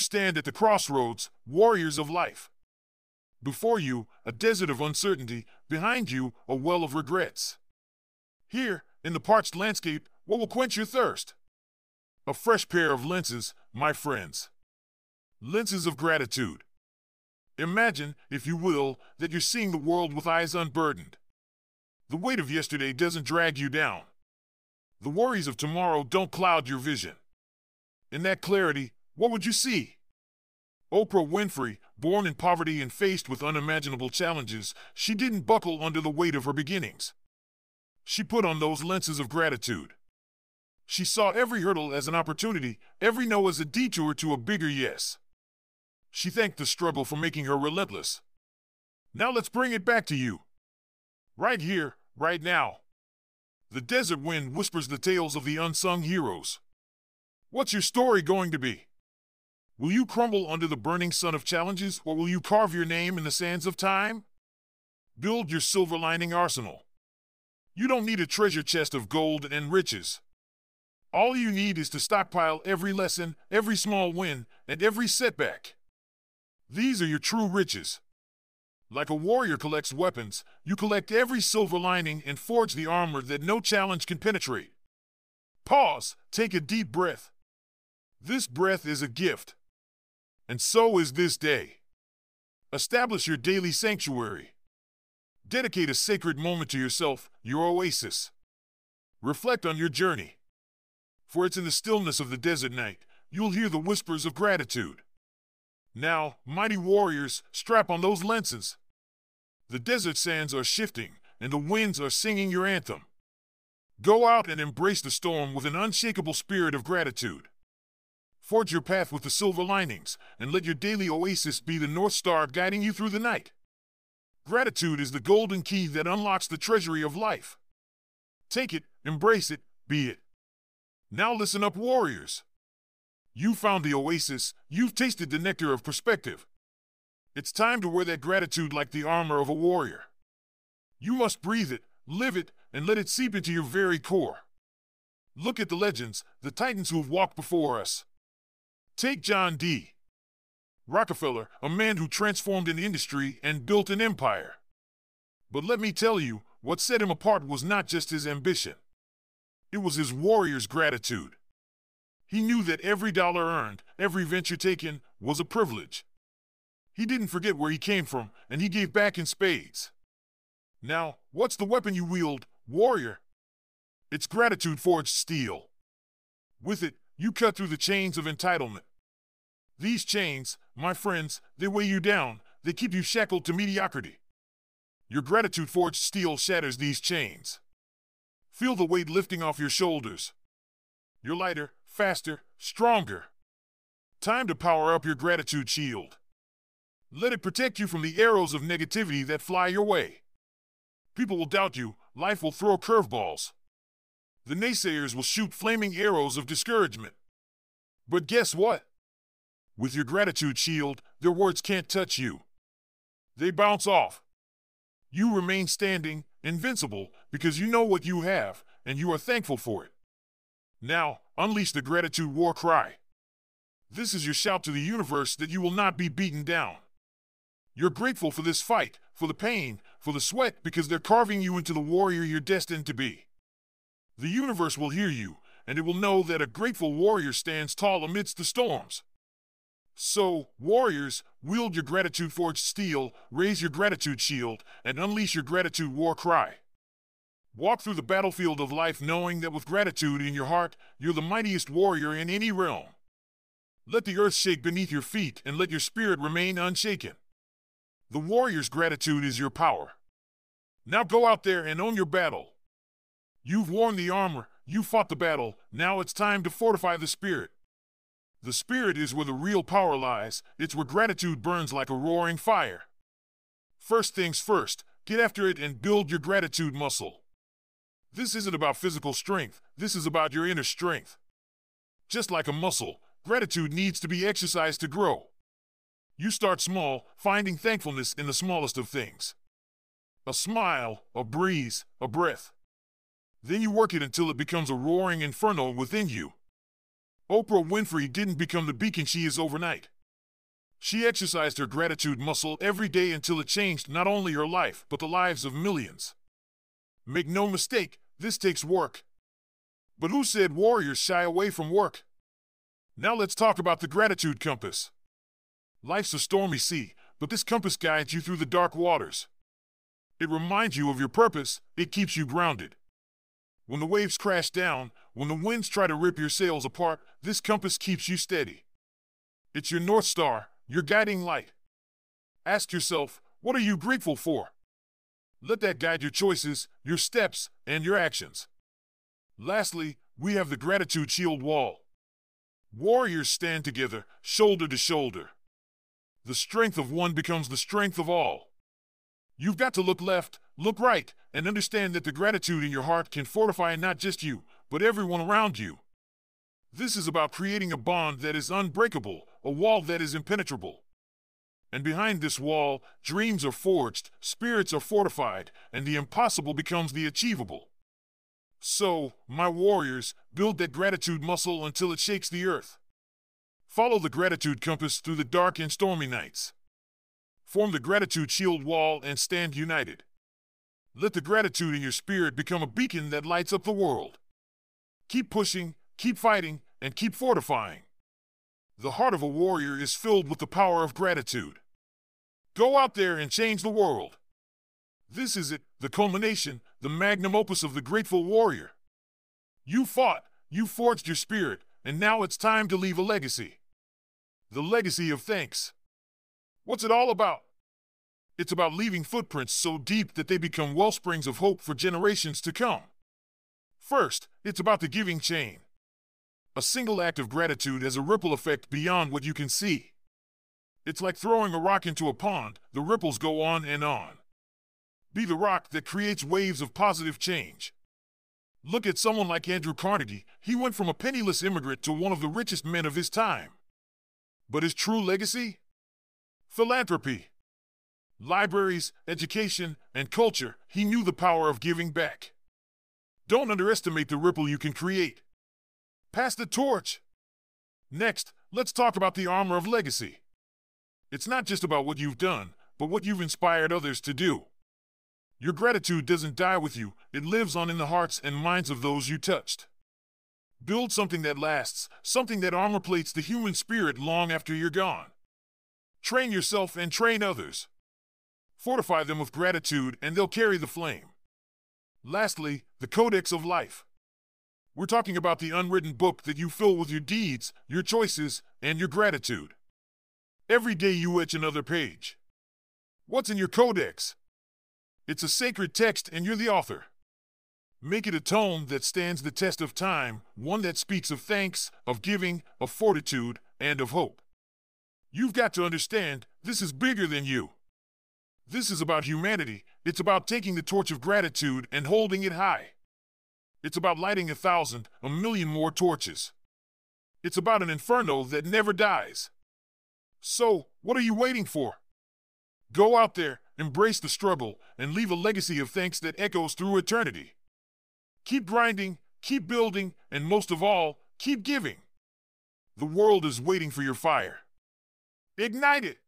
Stand at the crossroads, warriors of life. Before you, a desert of uncertainty, behind you, a well of regrets. Here, in the parched landscape, what will quench your thirst? A fresh pair of lenses, my friends. Lenses of gratitude. Imagine, if you will, that you're seeing the world with eyes unburdened. The weight of yesterday doesn't drag you down. The worries of tomorrow don't cloud your vision. In that clarity, what would you see? Oprah Winfrey, born in poverty and faced with unimaginable challenges, she didn't buckle under the weight of her beginnings. She put on those lenses of gratitude. She saw every hurdle as an opportunity, every no as a detour to a bigger yes. She thanked the struggle for making her relentless. Now let's bring it back to you. Right here, right now. The desert wind whispers the tales of the unsung heroes. What's your story going to be? Will you crumble under the burning sun of challenges, or will you carve your name in the sands of time? Build your silver lining arsenal. You don't need a treasure chest of gold and riches. All you need is to stockpile every lesson, every small win, and every setback. These are your true riches. Like a warrior collects weapons, you collect every silver lining and forge the armor that no challenge can penetrate. Pause, take a deep breath. This breath is a gift. And so is this day. Establish your daily sanctuary. Dedicate a sacred moment to yourself, your oasis. Reflect on your journey. For it's in the stillness of the desert night you'll hear the whispers of gratitude. Now, mighty warriors, strap on those lenses. The desert sands are shifting, and the winds are singing your anthem. Go out and embrace the storm with an unshakable spirit of gratitude. Forge your path with the silver linings, and let your daily oasis be the North Star guiding you through the night. Gratitude is the golden key that unlocks the treasury of life. Take it, embrace it, be it. Now listen up, warriors. You found the oasis, you've tasted the nectar of perspective. It's time to wear that gratitude like the armor of a warrior. You must breathe it, live it, and let it seep into your very core. Look at the legends, the titans who've walked before us. Take John D. Rockefeller, a man who transformed an industry and built an empire. But let me tell you, what set him apart was not just his ambition. It was his warrior's gratitude. He knew that every dollar earned, every venture taken, was a privilege. He didn't forget where he came from, and he gave back in spades. Now, what's the weapon you wield, warrior? It's gratitude forged steel. With it, you cut through the chains of entitlement, These chains, my friends, they weigh you down, they keep you shackled to mediocrity. Your gratitude forged steel shatters these chains. Feel the weight lifting off your shoulders. You're lighter, faster, stronger. Time to power up your gratitude shield. Let it protect you from the arrows of negativity that fly your way. People will doubt you, life will throw curveballs. The naysayers will shoot flaming arrows of discouragement. But guess what? With your gratitude shield, their words can't touch you. They bounce off. You remain standing, invincible, because you know what you have, and you are thankful for it. Now, unleash the gratitude war cry. This is your shout to the universe that you will not be beaten down. You're grateful for this fight, for the pain, for the sweat, because they're carving you into the warrior you're destined to be. The universe will hear you, and it will know that a grateful warrior stands tall amidst the storms. So, warriors, wield your gratitude forged steel, raise your gratitude shield, and unleash your gratitude war cry. Walk through the battlefield of life knowing that with gratitude in your heart, you're the mightiest warrior in any realm. Let the earth shake beneath your feet and let your spirit remain unshaken. The warrior's gratitude is your power. Now go out there and own your battle. You've worn the armor, you fought the battle, now it's time to fortify the spirit. The spirit is where the real power lies, it's where gratitude burns like a roaring fire. First things first, get after it and build your gratitude muscle. This isn't about physical strength, this is about your inner strength. Just like a muscle, gratitude needs to be exercised to grow. You start small, finding thankfulness in the smallest of things a smile, a breeze, a breath. Then you work it until it becomes a roaring inferno within you. Oprah Winfrey didn't become the beacon she is overnight. She exercised her gratitude muscle every day until it changed not only her life, but the lives of millions. Make no mistake, this takes work. But who said warriors shy away from work? Now let's talk about the gratitude compass. Life's a stormy sea, but this compass guides you through the dark waters. It reminds you of your purpose, it keeps you grounded. When the waves crash down, when the winds try to rip your sails apart, this compass keeps you steady. It's your North Star, your guiding light. Ask yourself, what are you grateful for? Let that guide your choices, your steps, and your actions. Lastly, we have the gratitude shield wall. Warriors stand together, shoulder to shoulder. The strength of one becomes the strength of all. You've got to look left, look right, and understand that the gratitude in your heart can fortify not just you, but everyone around you. This is about creating a bond that is unbreakable, a wall that is impenetrable. And behind this wall, dreams are forged, spirits are fortified, and the impossible becomes the achievable. So, my warriors, build that gratitude muscle until it shakes the earth. Follow the gratitude compass through the dark and stormy nights. Form the gratitude shield wall and stand united. Let the gratitude in your spirit become a beacon that lights up the world. Keep pushing, keep fighting, and keep fortifying. The heart of a warrior is filled with the power of gratitude. Go out there and change the world. This is it, the culmination, the magnum opus of the grateful warrior. You fought, you forged your spirit, and now it's time to leave a legacy. The legacy of thanks. What's it all about? It's about leaving footprints so deep that they become wellsprings of hope for generations to come. First, it's about the giving chain. A single act of gratitude has a ripple effect beyond what you can see. It's like throwing a rock into a pond, the ripples go on and on. Be the rock that creates waves of positive change. Look at someone like Andrew Carnegie. He went from a penniless immigrant to one of the richest men of his time. But his true legacy? Philanthropy. Libraries, education, and culture, he knew the power of giving back. Don't underestimate the ripple you can create. Pass the torch. Next, let's talk about the armor of legacy. It's not just about what you've done, but what you've inspired others to do. Your gratitude doesn't die with you, it lives on in the hearts and minds of those you touched. Build something that lasts, something that armor plates the human spirit long after you're gone. Train yourself and train others. Fortify them with gratitude, and they'll carry the flame. Lastly, the Codex of Life. We're talking about the unwritten book that you fill with your deeds, your choices, and your gratitude. Every day you etch another page. What's in your codex? It's a sacred text, and you're the author. Make it a tome that stands the test of time, one that speaks of thanks, of giving, of fortitude, and of hope. You've got to understand, this is bigger than you. This is about humanity. It's about taking the torch of gratitude and holding it high. It's about lighting a thousand, a million more torches. It's about an inferno that never dies. So, what are you waiting for? Go out there, embrace the struggle, and leave a legacy of thanks that echoes through eternity. Keep grinding, keep building, and most of all, keep giving. The world is waiting for your fire. Ignite it!